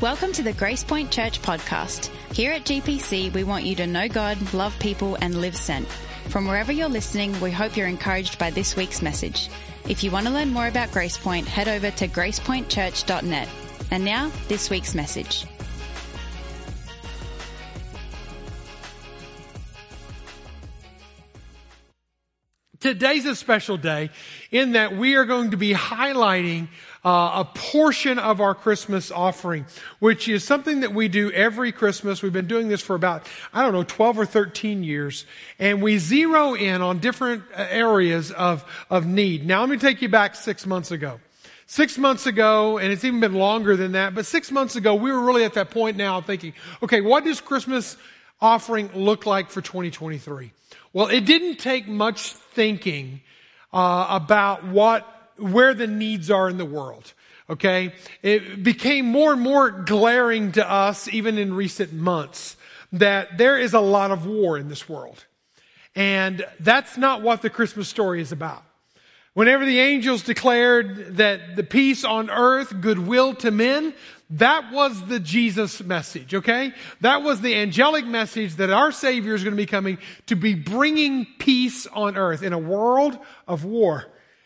Welcome to the Grace Point Church podcast. Here at GPC, we want you to know God, love people, and live sent. From wherever you're listening, we hope you're encouraged by this week's message. If you want to learn more about Grace Point, head over to gracepointchurch.net. And now, this week's message. Today's a special day in that we are going to be highlighting uh, a portion of our Christmas offering, which is something that we do every Christmas. We've been doing this for about, I don't know, 12 or 13 years. And we zero in on different uh, areas of, of need. Now, let me take you back six months ago. Six months ago, and it's even been longer than that, but six months ago, we were really at that point now thinking, okay, what does Christmas offering look like for 2023? Well, it didn't take much thinking uh, about what where the needs are in the world. Okay, it became more and more glaring to us, even in recent months, that there is a lot of war in this world, and that's not what the Christmas story is about. Whenever the angels declared that the peace on earth, goodwill to men, that was the Jesus message, okay? That was the angelic message that our Savior is going to be coming to be bringing peace on earth in a world of war.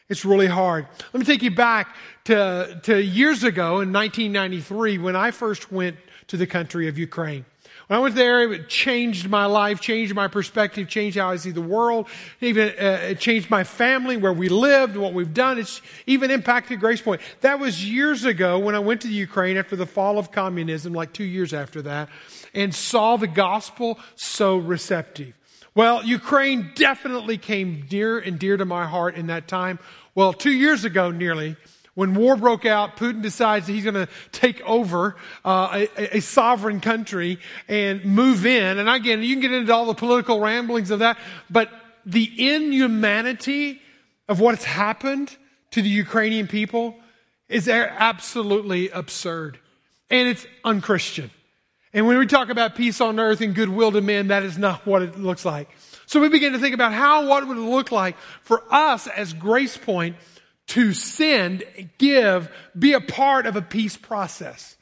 It's really hard. Let me take you back to, to years ago in 1993 when I first went to the country of Ukraine. When I went there, it changed my life, changed my perspective, changed how I see the world, even uh, changed my family, where we lived, what we've done. It's even impacted Grace Point. That was years ago when I went to the Ukraine after the fall of communism, like two years after that, and saw the gospel so receptive. Well, Ukraine definitely came dear and dear to my heart in that time. Well, two years ago, nearly, when war broke out, Putin decides that he's going to take over uh, a, a, sovereign country and move in. And again, you can get into all the political ramblings of that, but the inhumanity of what's happened to the Ukrainian people is absolutely absurd. And it's unchristian. And when we talk about peace on earth and goodwill to men, that is not what it looks like. So we begin to think about how, what would it look like for us as Grace Point to send, give, be a part of a peace process.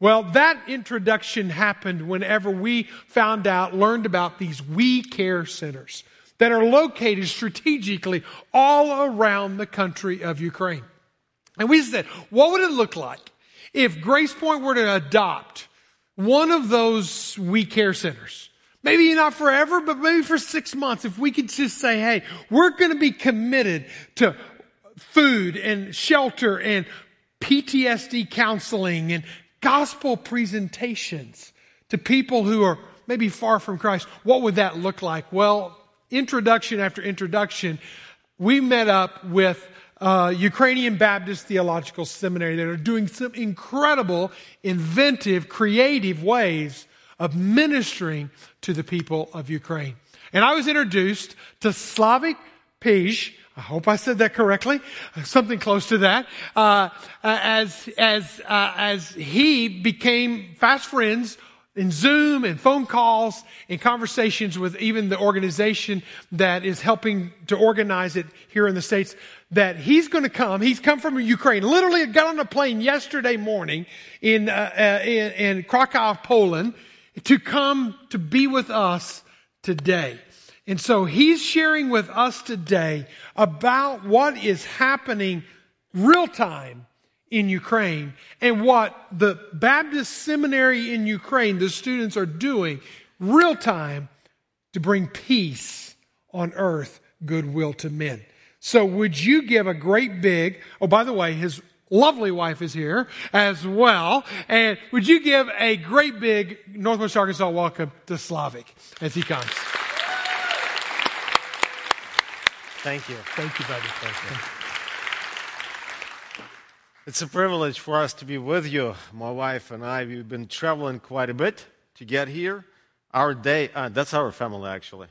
Well, that introduction happened whenever we found out, learned about these We Care centers that are located strategically all around the country of Ukraine. And we said, what would it look like if Grace Point were to adopt one of those We Care centers. Maybe not forever, but maybe for six months. If we could just say, hey, we're going to be committed to food and shelter and PTSD counseling and gospel presentations to people who are maybe far from Christ. What would that look like? Well, introduction after introduction, we met up with uh, Ukrainian Baptist Theological Seminary that are doing some incredible, inventive, creative ways of ministering to the people of Ukraine. And I was introduced to Slavic Pryz. I hope I said that correctly. Something close to that. Uh, as as uh, as he became fast friends in Zoom and phone calls and conversations with even the organization that is helping to organize it here in the States, that he's going to come. He's come from Ukraine. Literally got on a plane yesterday morning in, uh, uh, in, in Krakow, Poland, to come to be with us today. And so he's sharing with us today about what is happening real time in Ukraine and what the Baptist seminary in Ukraine, the students are doing real time to bring peace on earth, goodwill to men. So would you give a great big, oh, by the way, his lovely wife is here as well. And would you give a great big Northwest Arkansas welcome to Slavic as he comes? Thank you. Thank you, buddy. Thank you. It's a privilege for us to be with you. My wife and I, we've been traveling quite a bit to get here. Our day, uh, that's our family actually.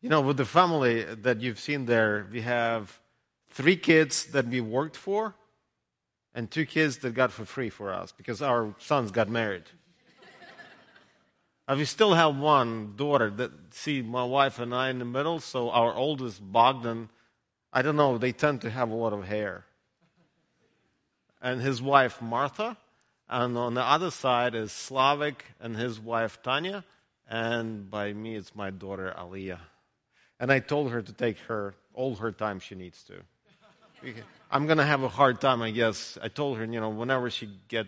You know, with the family that you've seen there, we have three kids that we worked for and two kids that got for free for us because our sons got married. And we still have one daughter that, see, my wife and I in the middle, so our oldest, Bogdan, I don't know, they tend to have a lot of hair and his wife Martha. And on the other side is Slavik and his wife Tanya. And by me, it's my daughter Aliyah. And I told her to take her all her time she needs to. I'm going to have a hard time, I guess. I told her, you know, whenever she get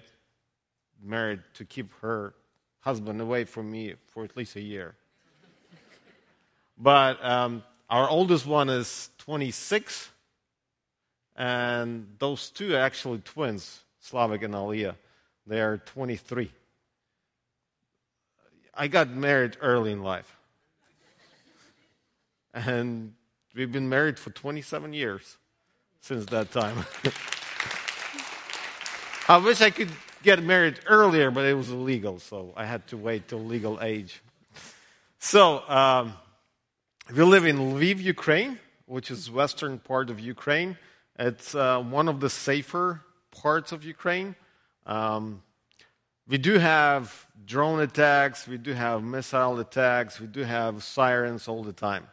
married, to keep her husband away from me for at least a year. But um, our oldest one is 26, and those two are actually twins, Slavik and Aliyah. They are 23. I got married early in life. And we've been married for 27 years since that time. I wish I could get married earlier, but it was illegal, so I had to wait till legal age. So, um, we live in Lviv, Ukraine, which is western part of Ukraine. It's uh, one of the safer parts of Ukraine. Um, we do have drone attacks, we do have missile attacks, we do have sirens all the time.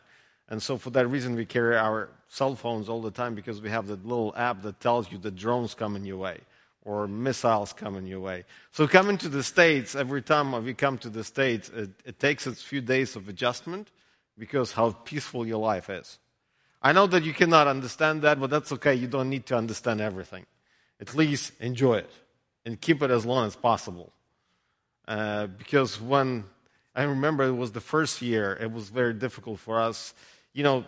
And so, for that reason, we carry our cell phones all the time because we have that little app that tells you the drones coming your way or missiles coming your way. So, coming to the States, every time we come to the States, it, it takes a few days of adjustment because how peaceful your life is. I know that you cannot understand that, but that's okay. You don't need to understand everything. At least enjoy it and keep it as long as possible. Uh, because when I remember it was the first year, it was very difficult for us. You know,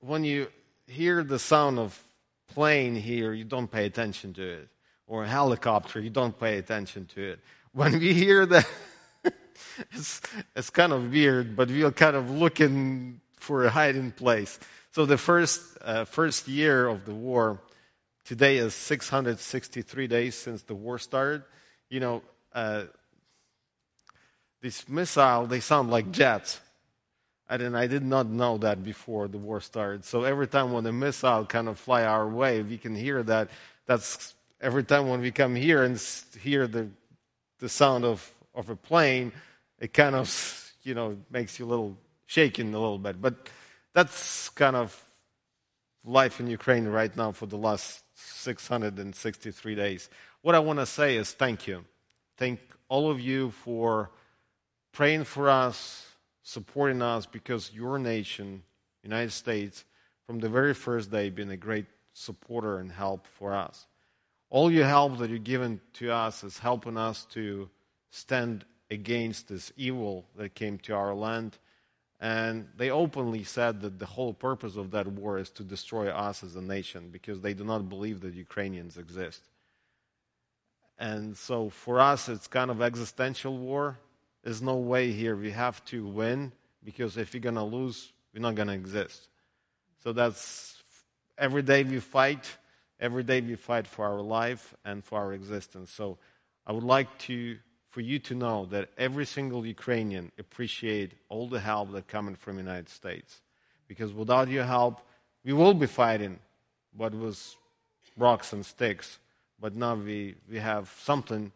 when you hear the sound of plane here, you don't pay attention to it, or a helicopter, you don't pay attention to it. When we hear that, it's, it's kind of weird, but we're kind of looking for a hiding place. So the first uh, first year of the war, today is 663 days since the war started. You know, uh, these missiles they sound like jets. And I did not know that before the war started. So every time when a missile kind of fly our way, we can hear that. That's every time when we come here and hear the the sound of, of a plane, it kind of you know makes you a little shaking a little bit. But that's kind of life in Ukraine right now for the last 663 days. What I want to say is thank you. Thank all of you for praying for us, supporting us, because your nation, United States, from the very first day, been a great supporter and help for us. All your help that you've given to us is helping us to stand against this evil that came to our land and they openly said that the whole purpose of that war is to destroy us as a nation because they do not believe that Ukrainians exist. And so for us, it's kind of existential war. There's no way here. We have to win because if we're going to lose, we're not going to exist. So that's every day we fight. Every day we fight for our life and for our existence. So I would like to for you to know that every single Ukrainian appreciate all the help that coming from the United States. Because without your help, we will be fighting what was rocks and sticks. But now we, we have something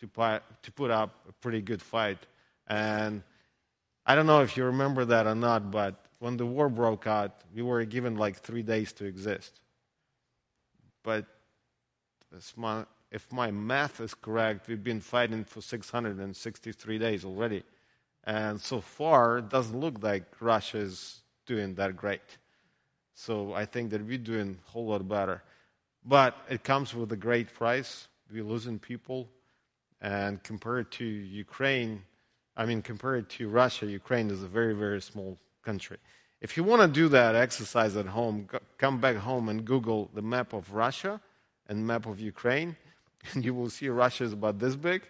to, to put up a pretty good fight. And I don't know if you remember that or not, but when the war broke out, we were given like three days to exist. But if my math is correct, we've been fighting for 663 days already. And so far, it doesn't look like Russia is doing that great. So I think that we're doing a whole lot better. But it comes with a great price. We're losing people. And compared to Ukraine, I mean, compared to Russia, Ukraine is a very, very small country. If you want to do that exercise at home, come back home and Google the map of Russia and map of Ukraine and you will see Russia is about this big,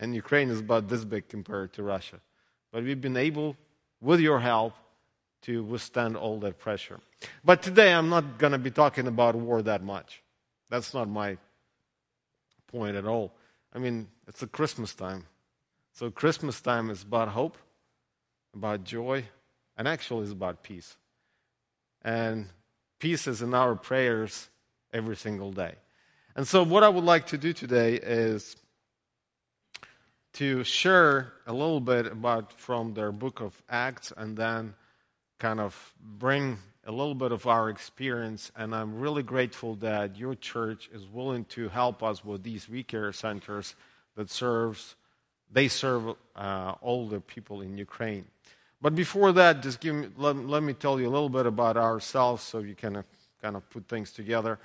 and Ukraine is about this big compared to Russia. But we've been able, with your help, to withstand all that pressure. But today I'm not going to be talking about war that much. That's not my point at all. I mean, it's a Christmas time. So Christmas time is about hope, about joy, and actually is about peace. And peace is in our prayers every single day. And so, what I would like to do today is to share a little bit about from their book of Acts and then kind of bring a little bit of our experience, and I'm really grateful that your church is willing to help us with these care centers that serves they serve uh, older people in Ukraine. But before that, just give me, let, let me tell you a little bit about ourselves so you can uh, kind of put things together.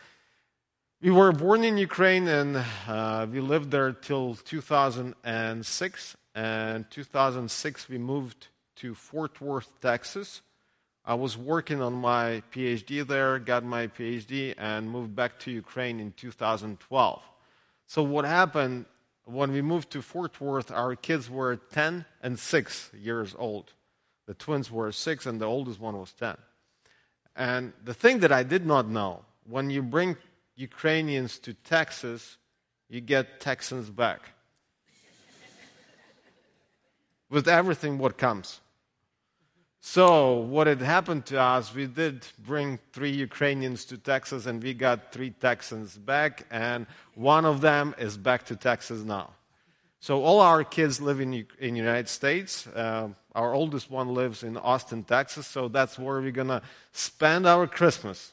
We were born in Ukraine and uh, we lived there till 2006. And 2006 we moved to Fort Worth, Texas. I was working on my PhD there, got my PhD, and moved back to Ukraine in 2012. So what happened when we moved to Fort Worth? Our kids were 10 and 6 years old. The twins were 6, and the oldest one was 10. And the thing that I did not know when you bring Ukrainians to Texas, you get Texans back. With everything what comes. So, what had happened to us, we did bring three Ukrainians to Texas and we got three Texans back, and one of them is back to Texas now. So, all our kids live in the United States. Uh, our oldest one lives in Austin, Texas, so that's where we're going to spend our Christmas.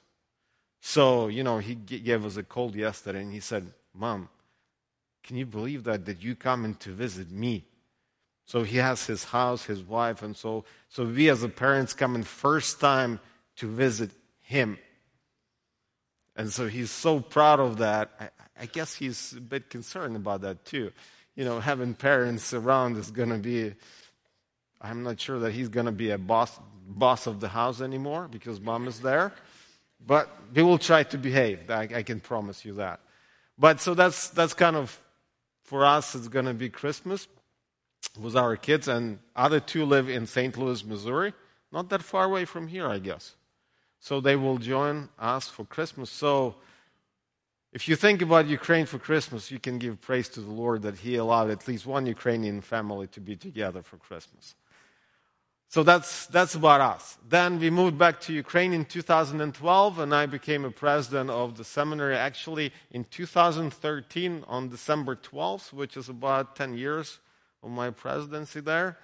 So, you know, he gave us a call yesterday and he said, Mom, can you believe that, that you come in to visit me? So he has his house, his wife, and so, so we as a parents come in first time to visit him. And so he's so proud of that. I, I guess he's a bit concerned about that too. You know, having parents around is going to be I'm not sure that he's going to be a boss, boss of the house anymore because mom is there. But we will try to behave. I, I can promise you that. But so that's, that's kind of, for us, it's going to be Christmas with our kids. And other two live in St. Louis, Missouri. Not that far away from here, I guess. So they will join us for Christmas. So if you think about Ukraine for Christmas, you can give praise to the Lord that He allowed at least one Ukrainian family to be together for Christmas. So that's, that's about us. Then we moved back to Ukraine in 2012, and I became a president of the seminary actually in 2013 on December 12th, which is about 10 years of my presidency there.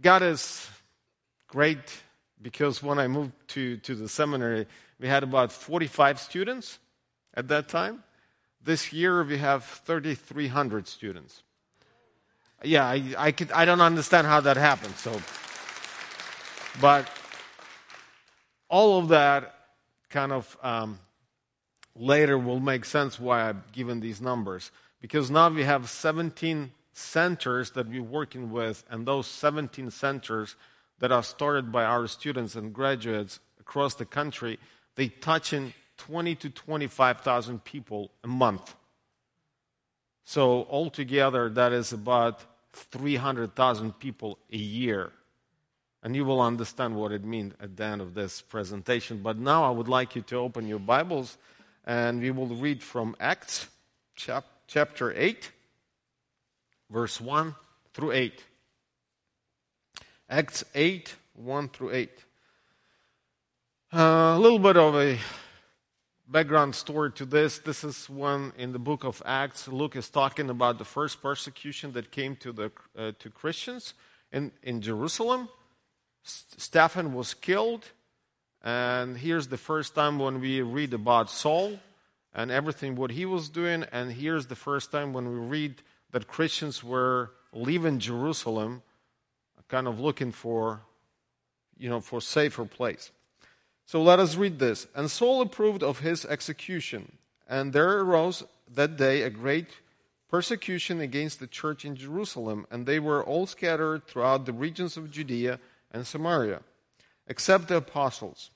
God is great because when I moved to, to the seminary, we had about 45 students at that time. This year, we have 3,300 students yeah, I, I, could, I don't understand how that happened. So, but all of that kind of um, later will make sense why I've given these numbers. Because now we have 17 centers that we're working with, and those 17 centers that are started by our students and graduates across the country, they touch in 20 to 25,000 people a month. So altogether, that is about 300,000 people a year. And you will understand what it means at the end of this presentation. But now I would like you to open your Bibles and we will read from Acts chap- chapter 8, verse 1 through 8. Acts 8, 1 through 8. Uh, a little bit of a background story to this. This is one in the book of Acts. Luke is talking about the first persecution that came to, the, uh, to Christians in, in Jerusalem. Stephen was killed. And here's the first time when we read about Saul and everything what he was doing. And here's the first time when we read that Christians were leaving Jerusalem, kind of looking for, you know, for safer place. So let us read this. And Saul approved of his execution, and there arose that day a great persecution against the church in Jerusalem, and they were all scattered throughout the regions of Judea and Samaria, except the apostles.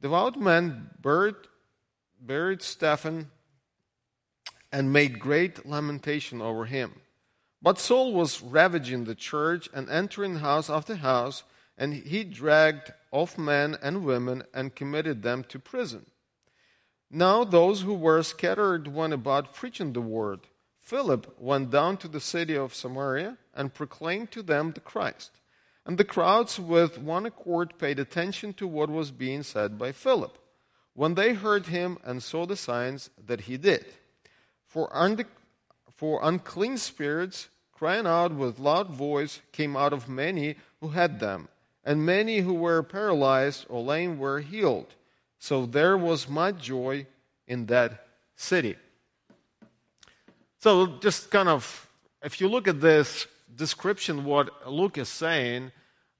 Devout men buried, buried Stephen and made great lamentation over him. But Saul was ravaging the church and entering house after house and he dragged off men and women and committed them to prison. Now those who were scattered went about preaching the word. Philip went down to the city of Samaria and proclaimed to them the Christ. And the crowds with one accord paid attention to what was being said by Philip when they heard him and saw the signs that he did. For, for unclean spirits, crying out with loud voice, came out of many who had them and many who were paralyzed or lame were healed. So there was much joy in that city. So, just kind of, if you look at this description, what Luke is saying,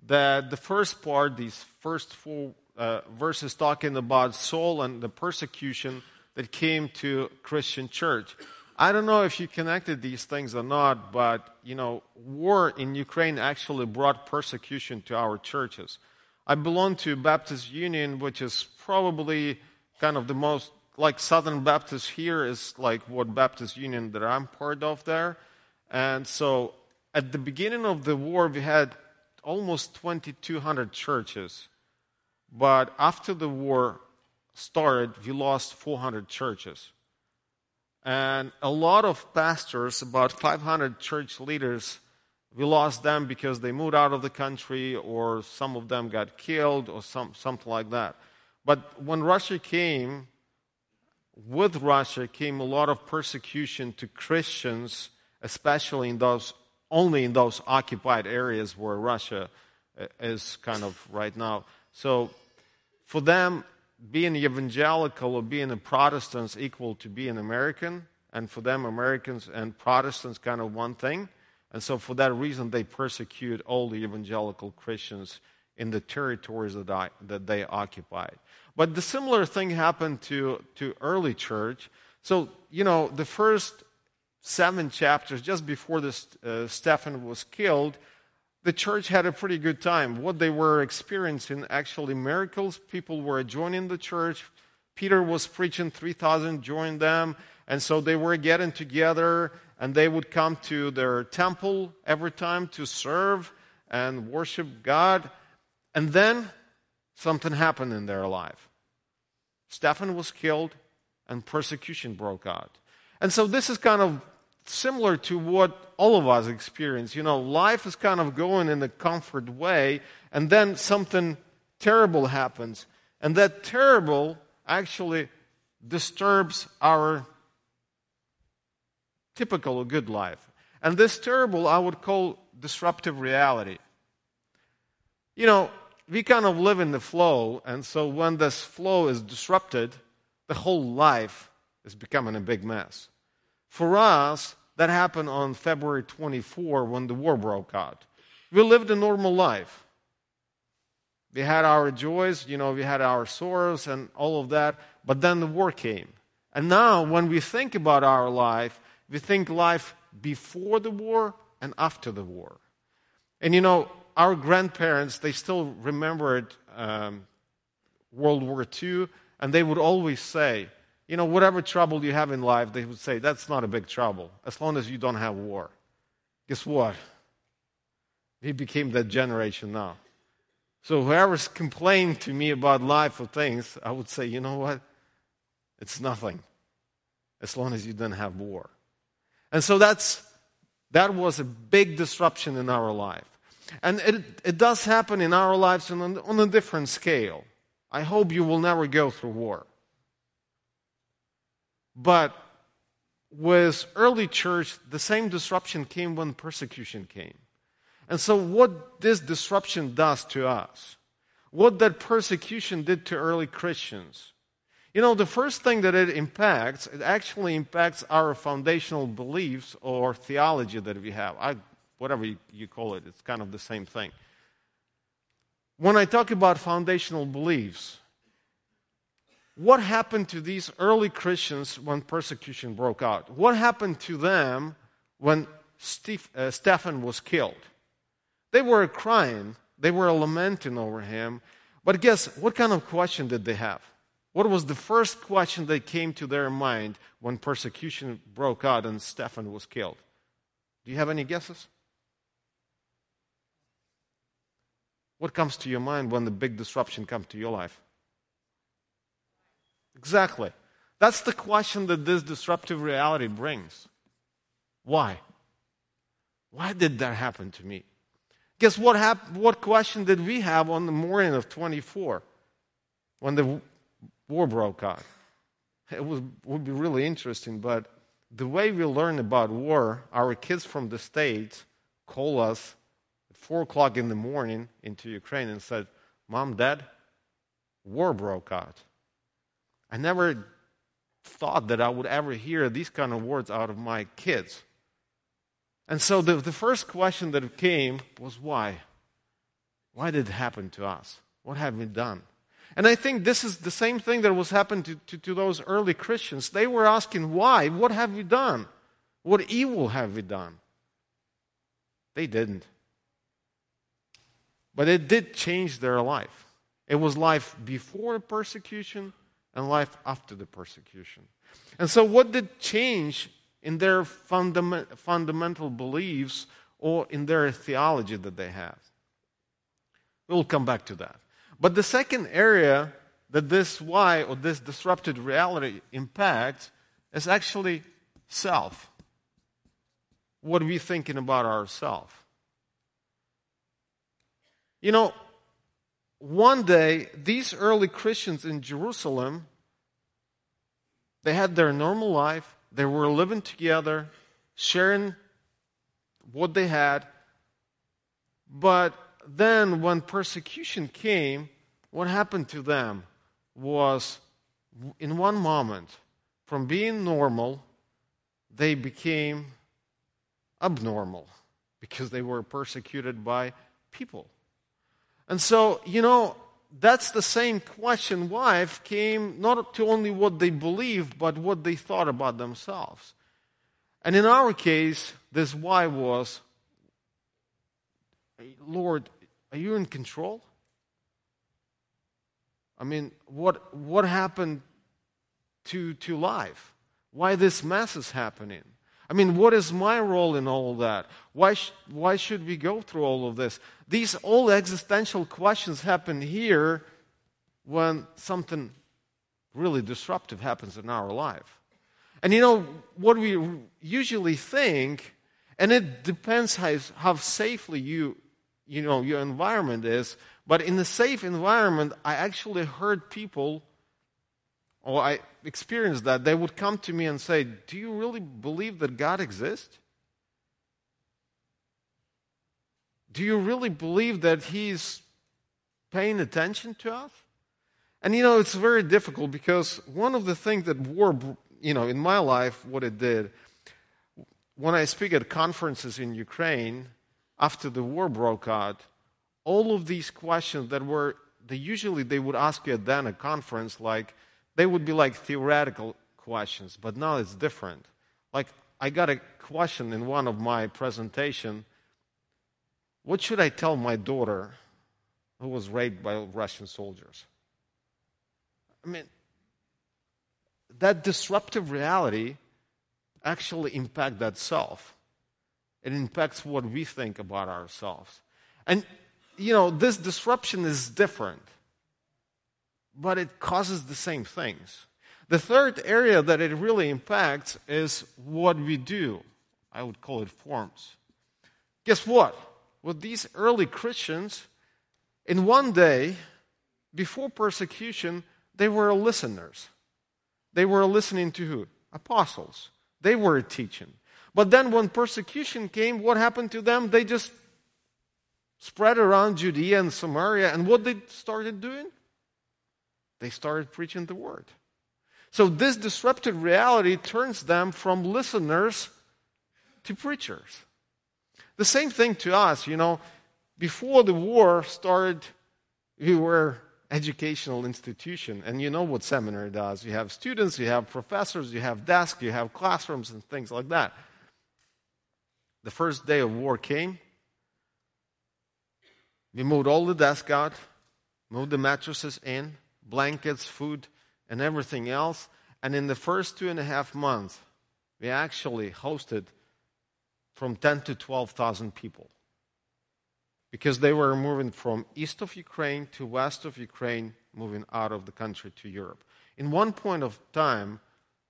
that the first part, these first four uh, verses talking about Saul and the persecution that came to Christian church. I don't know if you connected these things or not, but you know, war in Ukraine actually brought persecution to our churches. I belong to Baptist Union, which is probably kind of the most like Southern Baptist here is like what Baptist Union that I'm part of there. And so at the beginning of the war, we had almost 2,200 churches. But after the war started, we lost 400 churches. And a lot of pastors, about 500 church leaders, we lost them because they moved out of the country or some of them got killed or some, something like that. But when Russia came, with Russia came a lot of persecution to Christians, especially in those, only in those occupied areas where Russia uh, is kind of right now. So for them, being evangelical or being a Protestant is equal to being American, and for them, Americans and Protestants kind of one thing. And so, for that reason, they persecute all the evangelical Christians in the territories that, I, that they occupied. But the similar thing happened to, to early church. So, you know, the first seven chapters, just before this, uh, Stephen was killed, the church had a pretty good time. What they were experiencing, actually, miracles. People were joining the church. Peter was preaching, 3,000 joined them. And so they were getting together and they would come to their temple every time to serve and worship God. And then something happened in their life. Stephen was killed and persecution broke out. And so this is kind of similar to what all of us experience. You know, life is kind of going in a comfort way, and then something terrible happens. And that terrible actually disturbs our typical good life. And this terrible, I would call disruptive reality. You know, we kind of live in the flow, and so when this flow is disrupted, the whole life is becoming a big mess. For us, that happened on February 24 when the war broke out. We lived a normal life. We had our joys, you know, we had our sorrows and all of that, but then the war came. And now, when we think about our life, we think life before the war and after the war. And you know, our grandparents, they still remembered um, World War II, and they would always say, you know, whatever trouble you have in life, they would say, that's not a big trouble, as long as you don't have war. Guess what? We became that generation now. So whoever's complaining to me about life or things, I would say, you know what? It's nothing, as long as you don't have war. And so that's, that was a big disruption in our life. And it, it does happen in our lives on, on a different scale. I hope you will never go through war. But with early church, the same disruption came when persecution came. And so, what this disruption does to us, what that persecution did to early Christians, you know, the first thing that it impacts, it actually impacts our foundational beliefs or theology that we have. I, whatever you, you call it, it's kind of the same thing. When I talk about foundational beliefs, what happened to these early Christians when persecution broke out? What happened to them when Steve, uh, Stephen was killed? They were crying, they were lamenting over him. But guess what kind of question did they have? What was the first question that came to their mind when persecution broke out and Stephen was killed? Do you have any guesses? What comes to your mind when the big disruption comes to your life? Exactly. That's the question that this disruptive reality brings. Why? Why did that happen to me? Guess what hap- what question did we have on the morning of 24 when the war broke out? It was, would be really interesting, but the way we learn about war, our kids from the States call us at 4 o'clock in the morning into Ukraine and said, Mom, Dad, war broke out. I never thought that I would ever hear these kind of words out of my kids. And so the, the first question that came was why? Why did it happen to us? What have we done? And I think this is the same thing that was happening to, to, to those early Christians. They were asking, why? What have we done? What evil have we done? They didn't. But it did change their life. It was life before persecution and life after the persecution. And so, what did change in their fundament, fundamental beliefs or in their theology that they have? We'll come back to that. But the second area that this why or this disrupted reality impacts is actually self. What are we thinking about ourselves? You know, one day, these early Christians in Jerusalem, they had their normal life. They were living together, sharing what they had. But then, when persecution came, what happened to them was, in one moment, from being normal, they became abnormal because they were persecuted by people. And so, you know, that's the same question wife came not to only what they believed, but what they thought about themselves. And in our case, this why was, Lord, are you in control? I mean, what, what happened to, to life? Why this mess is happening? I mean, what is my role in all of that? Why, sh- why should we go through all of this? These all existential questions happen here when something really disruptive happens in our life. And you know, what we usually think, and it depends how, how safely you, you know, your environment is, but in a safe environment, I actually heard people or I experienced that, they would come to me and say, Do you really believe that God exists? Do you really believe that He's paying attention to us? And you know, it's very difficult because one of the things that war, you know, in my life, what it did, when I speak at conferences in Ukraine after the war broke out, all of these questions that were, they usually they would ask you at then a conference like, they would be like theoretical questions, but now it's different. Like, I got a question in one of my presentation. What should I tell my daughter who was raped by Russian soldiers? I mean, that disruptive reality actually impacts that self. It impacts what we think about ourselves. And, you know, this disruption is different but it causes the same things. The third area that it really impacts is what we do. I would call it forms. Guess what? With these early Christians, in one day, before persecution, they were listeners. They were listening to who? Apostles. They were teaching. But then when persecution came, what happened to them? They just spread around Judea and Samaria. And what they started doing? They started preaching the word. So this disrupted reality turns them from listeners to preachers. The same thing to us, you know, before the war started, we were educational institution. And you know what seminary does. You have students you have professors you have desks you have classrooms and things like that. The first day of war came. We moved all the desks out moved the mattresses in blankets, food, and everything else. And in the first two and a half months, we actually hosted from 10 to 12,000 people because they were moving from east of Ukraine to west of Ukraine, moving out of the country to Europe. In one point of time,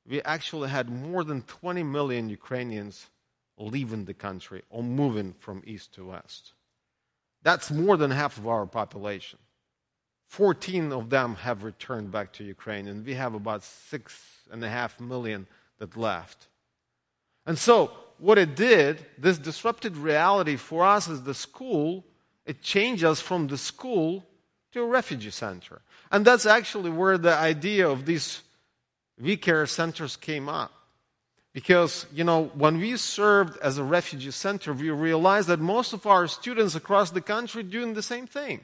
we actually had more than 20 million Ukrainians leaving the country or moving from east to west. That's more than half of our population. 14 of them have returned back to Ukraine, and we have about six and a half million that left. And so, what it did, this disrupted reality for us as the school, it changed us from the school to a refugee center. And that's actually where the idea of these V-Care centers came up. Because, you know, when we served as a refugee center, we realized that most of our students across the country doing the same thing.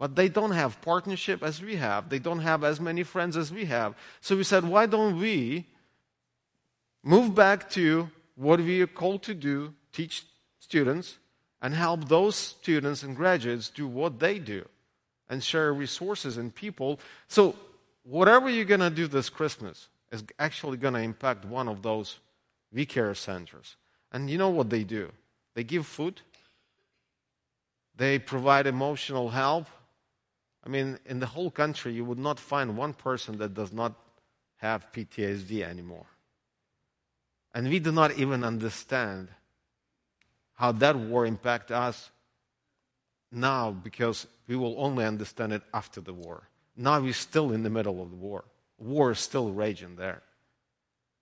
But they don't have partnership as we have. They don't have as many friends as we have. So we said, why don't we move back to what we are called to do, teach students, and help those students and graduates do what they do and share resources and people. So whatever you're going to do this Christmas is actually going to impact one of those V-Care centers. And you know what they do? They give food. They provide emotional help. I mean, in the whole country, you would not find one person that does not have PTSD anymore. And we do not even understand how that war impacted us now because we will only understand it after the war. Now we're still in the middle of the war. War is still raging there.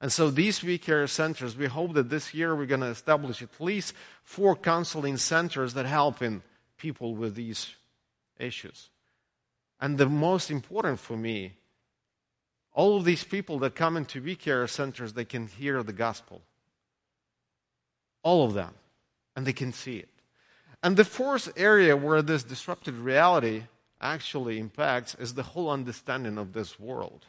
And so these V-Care centers, we hope that this year we're going to establish at least four counseling centers that help in people with these issues. And the most important for me, all of these people that come into V-Care centers, they can hear the gospel. All of them. And they can see it. And the fourth area where this disrupted reality actually impacts is the whole understanding of this world.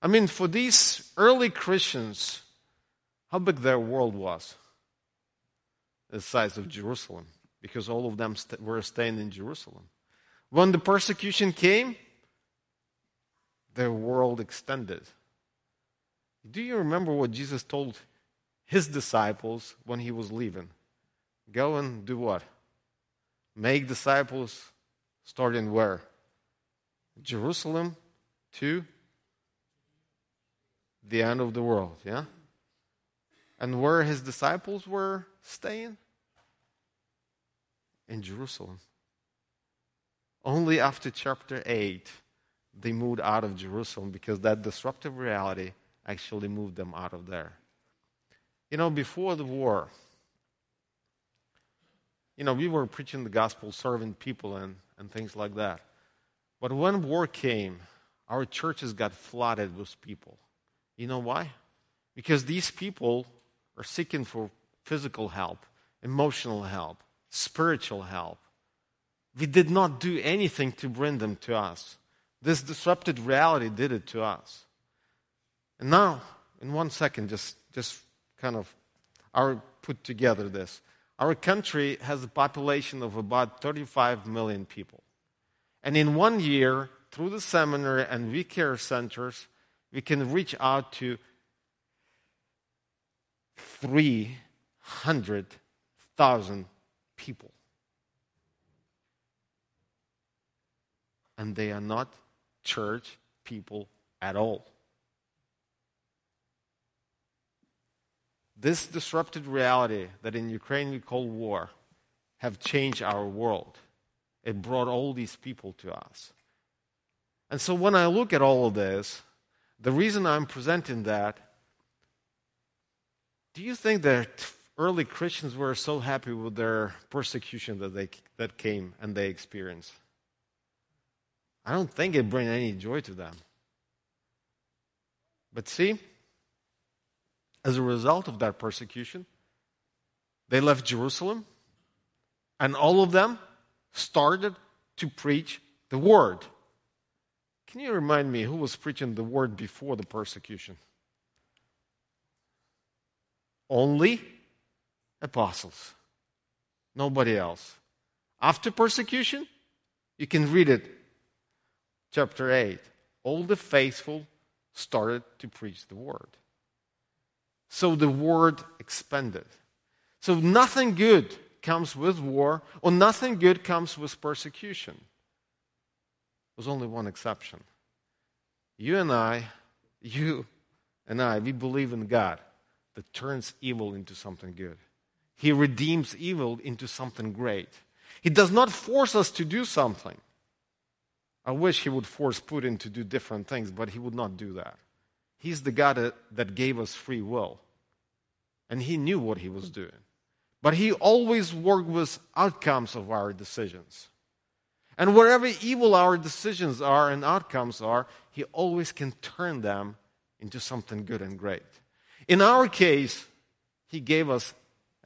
I mean, for these early Christians, how big their world was? The size of Jerusalem because all of them st- were staying in Jerusalem. When the persecution came, their world extended. Do you remember what Jesus told his disciples when he was leaving? Go and do what? Make disciples starting where? Jerusalem to the end of the world, yeah? And where his disciples were staying? In Jerusalem. Only after chapter 8, they moved out of Jerusalem because that disruptive reality actually moved them out of there. You know, before the war, you know, we were preaching the gospel, serving people, and, and things like that. But when war came, our churches got flooded with people. You know why? Because these people are seeking for physical help, emotional help, spiritual help. We did not do anything to bring them to us. This disrupted reality did it to us. And now, in one second, just, just kind of our put together this. Our country has a population of about 35 million people. And in one year, through the seminary and V-Care centers, we can reach out to 300,000 people. And they are not church people at all. This disrupted reality that in Ukraine we call war have changed our world. It brought all these people to us. And so when I look at all of this, the reason I'm presenting that, do you think that early Christians were so happy with their persecution that, they, that came and they experienced. I don't think it brought any joy to them. But see, as a result of that persecution, they left Jerusalem, and all of them started to preach the word. Can you remind me who was preaching the word before the persecution? Only apostles. Nobody else. After persecution, you can read it, chapter 8. All the faithful started to preach the word. So the word expanded. So nothing good comes with war, or nothing good comes with persecution. There's only one exception. You and I, you and I, we believe in God that turns evil into something good. He redeems evil into something great. He does not force us to do something. I wish he would force Putin to do different things, but he would not do that. He's the God that, gave us free will. And He knew what He was doing. But He always worked with outcomes of our decisions. And wherever evil our decisions are and outcomes are, He always can turn them into something good and great. In our case, He gave us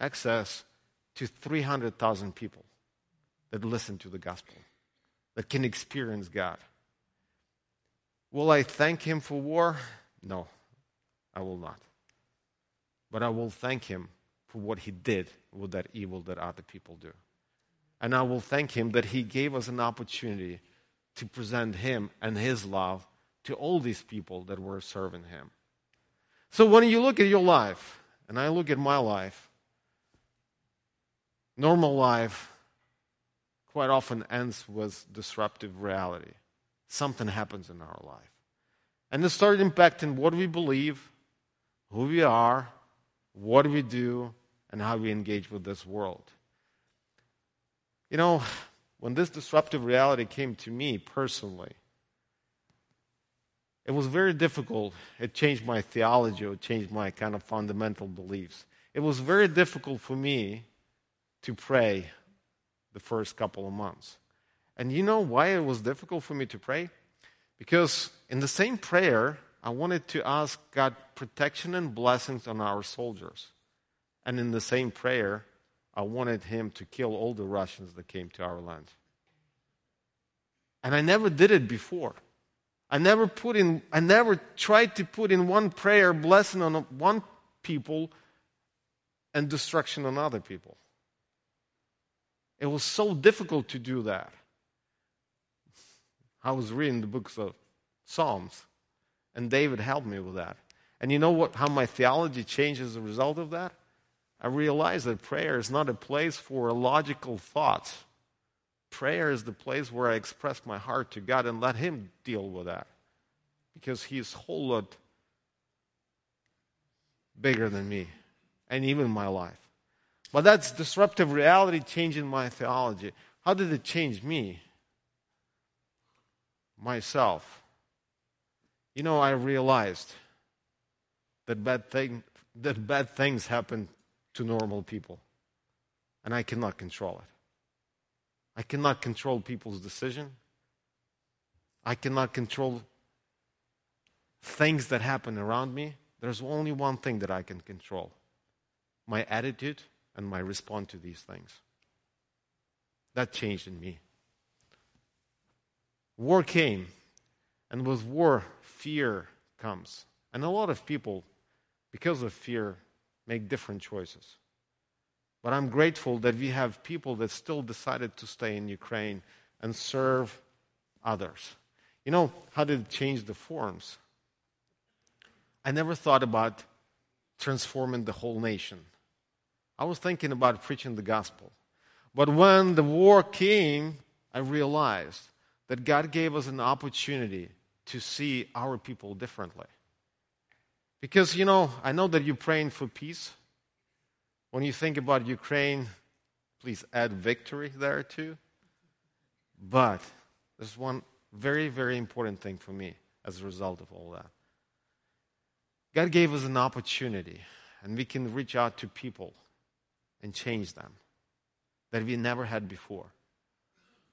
access to 300,000 people that listen to the gospel, that can experience God. Will I thank Him for war? No, I will not. But I will thank Him for what He did with that evil that other people do. And I will thank Him that He gave us an opportunity to present Him and His love to all these people that were serving Him. So when you look at your life, and I look at my life, normal life quite often ends with disruptive reality. Something happens in our life. And it started impacting what we believe, who we are, what we do, and how we engage with this world. You know, when this disruptive reality came to me personally, it was very difficult. It changed my theology, it changed my kind of fundamental beliefs. It was very difficult for me to pray the first couple of months. And you know why it was difficult for me to pray? Because in the same prayer, I wanted to ask God protection and blessings on our soldiers. And in the same prayer, I wanted Him to kill all the Russians that came to our land. And I never did it before. I never put in, I never tried to put in one prayer blessing on one people and destruction on other people. It was so difficult to do that. I was reading the books of Psalms, and David helped me with that. And you know what? How my theology changed as a result of that? I realized that prayer is not a place for logical thoughts. Prayer is the place where I express my heart to God and let Him deal with that. Because He's a whole lot bigger than me and even my life. But that's disruptive reality changing my theology. How did it change me? Myself. You know, I realized that bad, thing, that bad things happen to normal people, and I cannot control it. I cannot control people's decision. I cannot control things that happen around me. There's only one thing that I can control my attitude and my response to these things. That changed in me. War came, and with war, fear comes. And a lot of people, because of fear, make different choices. But I'm grateful that we have people that still decided to stay in Ukraine and serve others. You know, how did it change the forms? I never thought about transforming the whole nation. I was thinking about preaching the gospel. But when the war came, I realized that God gave us an opportunity to see our people differently. Because, you know, I know that you're praying for peace. When you think about Ukraine, please add victory there too. But there's one very, very important thing for me as a result of all that. God gave us an opportunity, and we can reach out to people and change them that we never had before.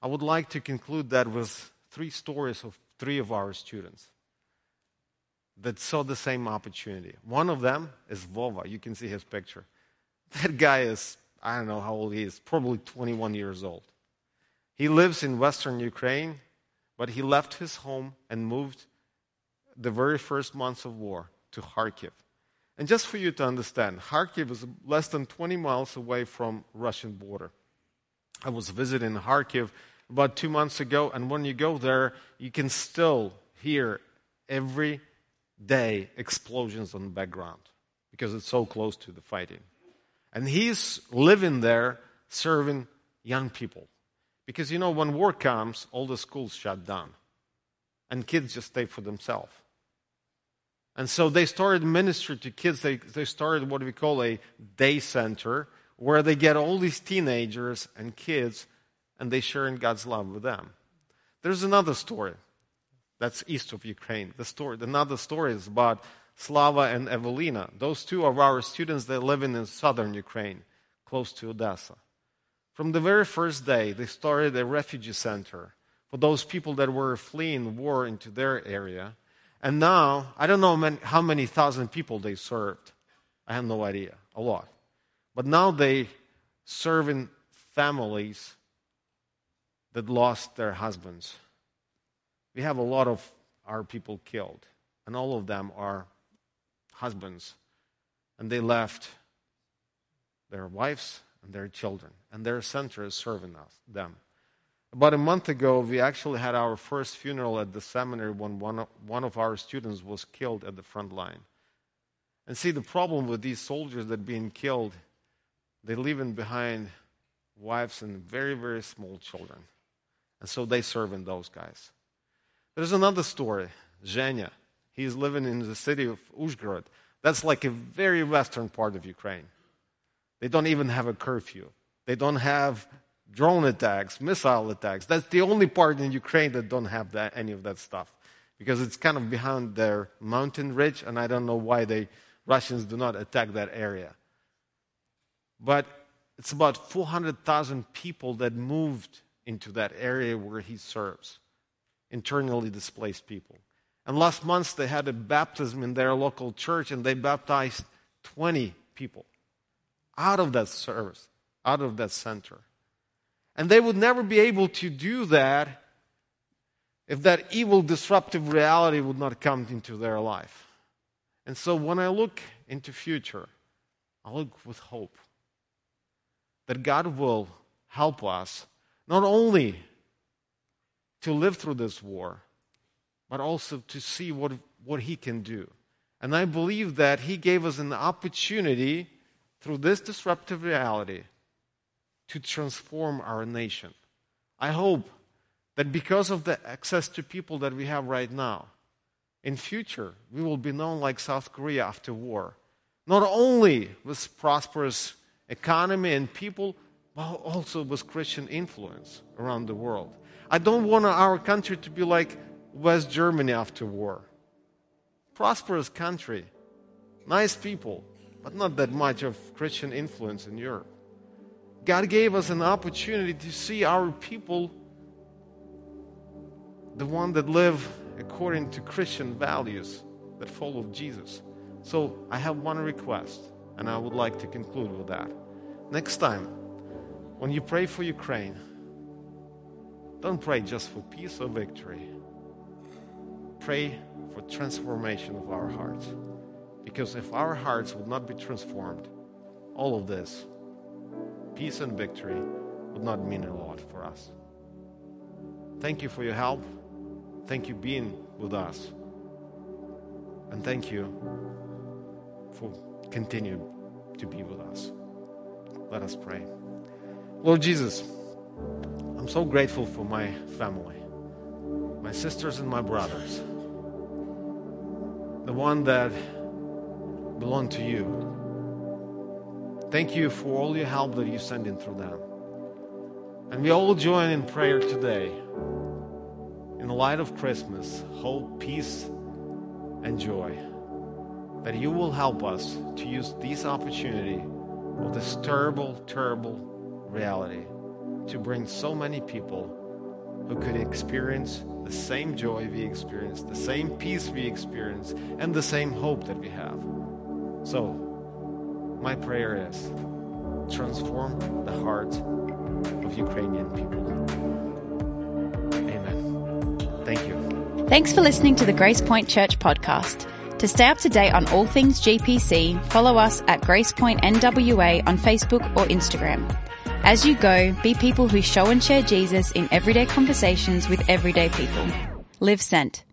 I would like to conclude that with three stories of three of our students that saw the same opportunity. One of them is Vova. You can see his picture. That guy is, I don't know how old he is, probably 21 years old. He lives in western Ukraine, but he left his home and moved the very first months of war to Kharkiv. And just for you to understand, Kharkiv is less than 20 miles away from Russian border. I was visiting Kharkiv about two months ago, and when you go there, you can still hear every day explosions on the background because it's so close to the fighting. And he's living there serving young people. Because you know, when war comes, all the schools shut down, and kids just stay for themselves. And so they started ministry to kids. They, they started what we call a day center where they get all these teenagers and kids and they share in God's love with them. There's another story. That's east of Ukraine. The story, another story is about Slava and Evelina. Those two are our students that live in southern Ukraine, close to Odessa. From the very first day, they started a refugee center for those people that were fleeing war into their area. And now, I don't know how many thousand people they served. I have no idea. A lot. But now they serve in families that lost their husbands. We have a lot of our people killed, and all of them are husbands. And they left their wives and their children, and their center is serving us, them. About a month ago, we actually had our first funeral at the seminary when one of, one of our students was killed at the front line. And see, the problem with these soldiers that being killed, they're leaving behind wives and very, very small children. And so they serve in those guys. There's another story, Zhenya. He's living in the city of Uzhgorod. That's like a very western part of Ukraine. They don't even have a curfew. They don't have drone attacks, missile attacks. That's the only part in Ukraine that don't have that, any of that stuff because it's kind of behind their mountain ridge, and I don't know why the Russians do not attack that area. But it's about 400,000 people that moved into that area where he serves, internally displaced people. And last month they had a baptism in their local church, and they baptized 20 people out of that service, out of that center. And they would never be able to do that if that evil disruptive reality would not come into their life. And so when I look into future, I look with hope that God will help us not only to live through this war, but also to see what, what He can do. And I believe that He gave us an opportunity through this disruptive reality to transform our nation. I hope that because of the access to people that we have right now, in future we will be known like South Korea after war. Not only with prosperous economy and people, but also with Christian influence around the world. I don't want our country to be like West Germany after war. Prosperous country, nice people, but not that much of Christian influence in Europe. God gave us an opportunity to see our people, the one that live according to Christian values that follow Jesus. So I have one request, and I would like to conclude with that. Next time, when you pray for Ukraine, don't pray just for peace or victory. Pray for transformation of our hearts. Because if our hearts would not be transformed, all of this, peace and victory, would not mean a lot for us. Thank you for your help. Thank you being with us. And thank you for continuing to be with us. Let us pray. Lord Jesus, I'm so grateful for my family, my sisters and my brothers, the one that belong to you. Thank you for all your help that you send in through them. And we all join in prayer today. In the light of Christmas, hope, peace, and joy. That you will help us to use this opportunity of this terrible, terrible reality to bring so many people who could experience the same joy we experience, the same peace we experience, and the same hope that we have. So, my prayer is transform the heart of Ukrainian people. Amen. Thank you. Thanks for listening to the Grace Point Church podcast. To stay up to date on all things GPC, follow us at Grace Point NWA on Facebook or Instagram. As you go, be people who show and share Jesus in everyday conversations with everyday people. Live sent.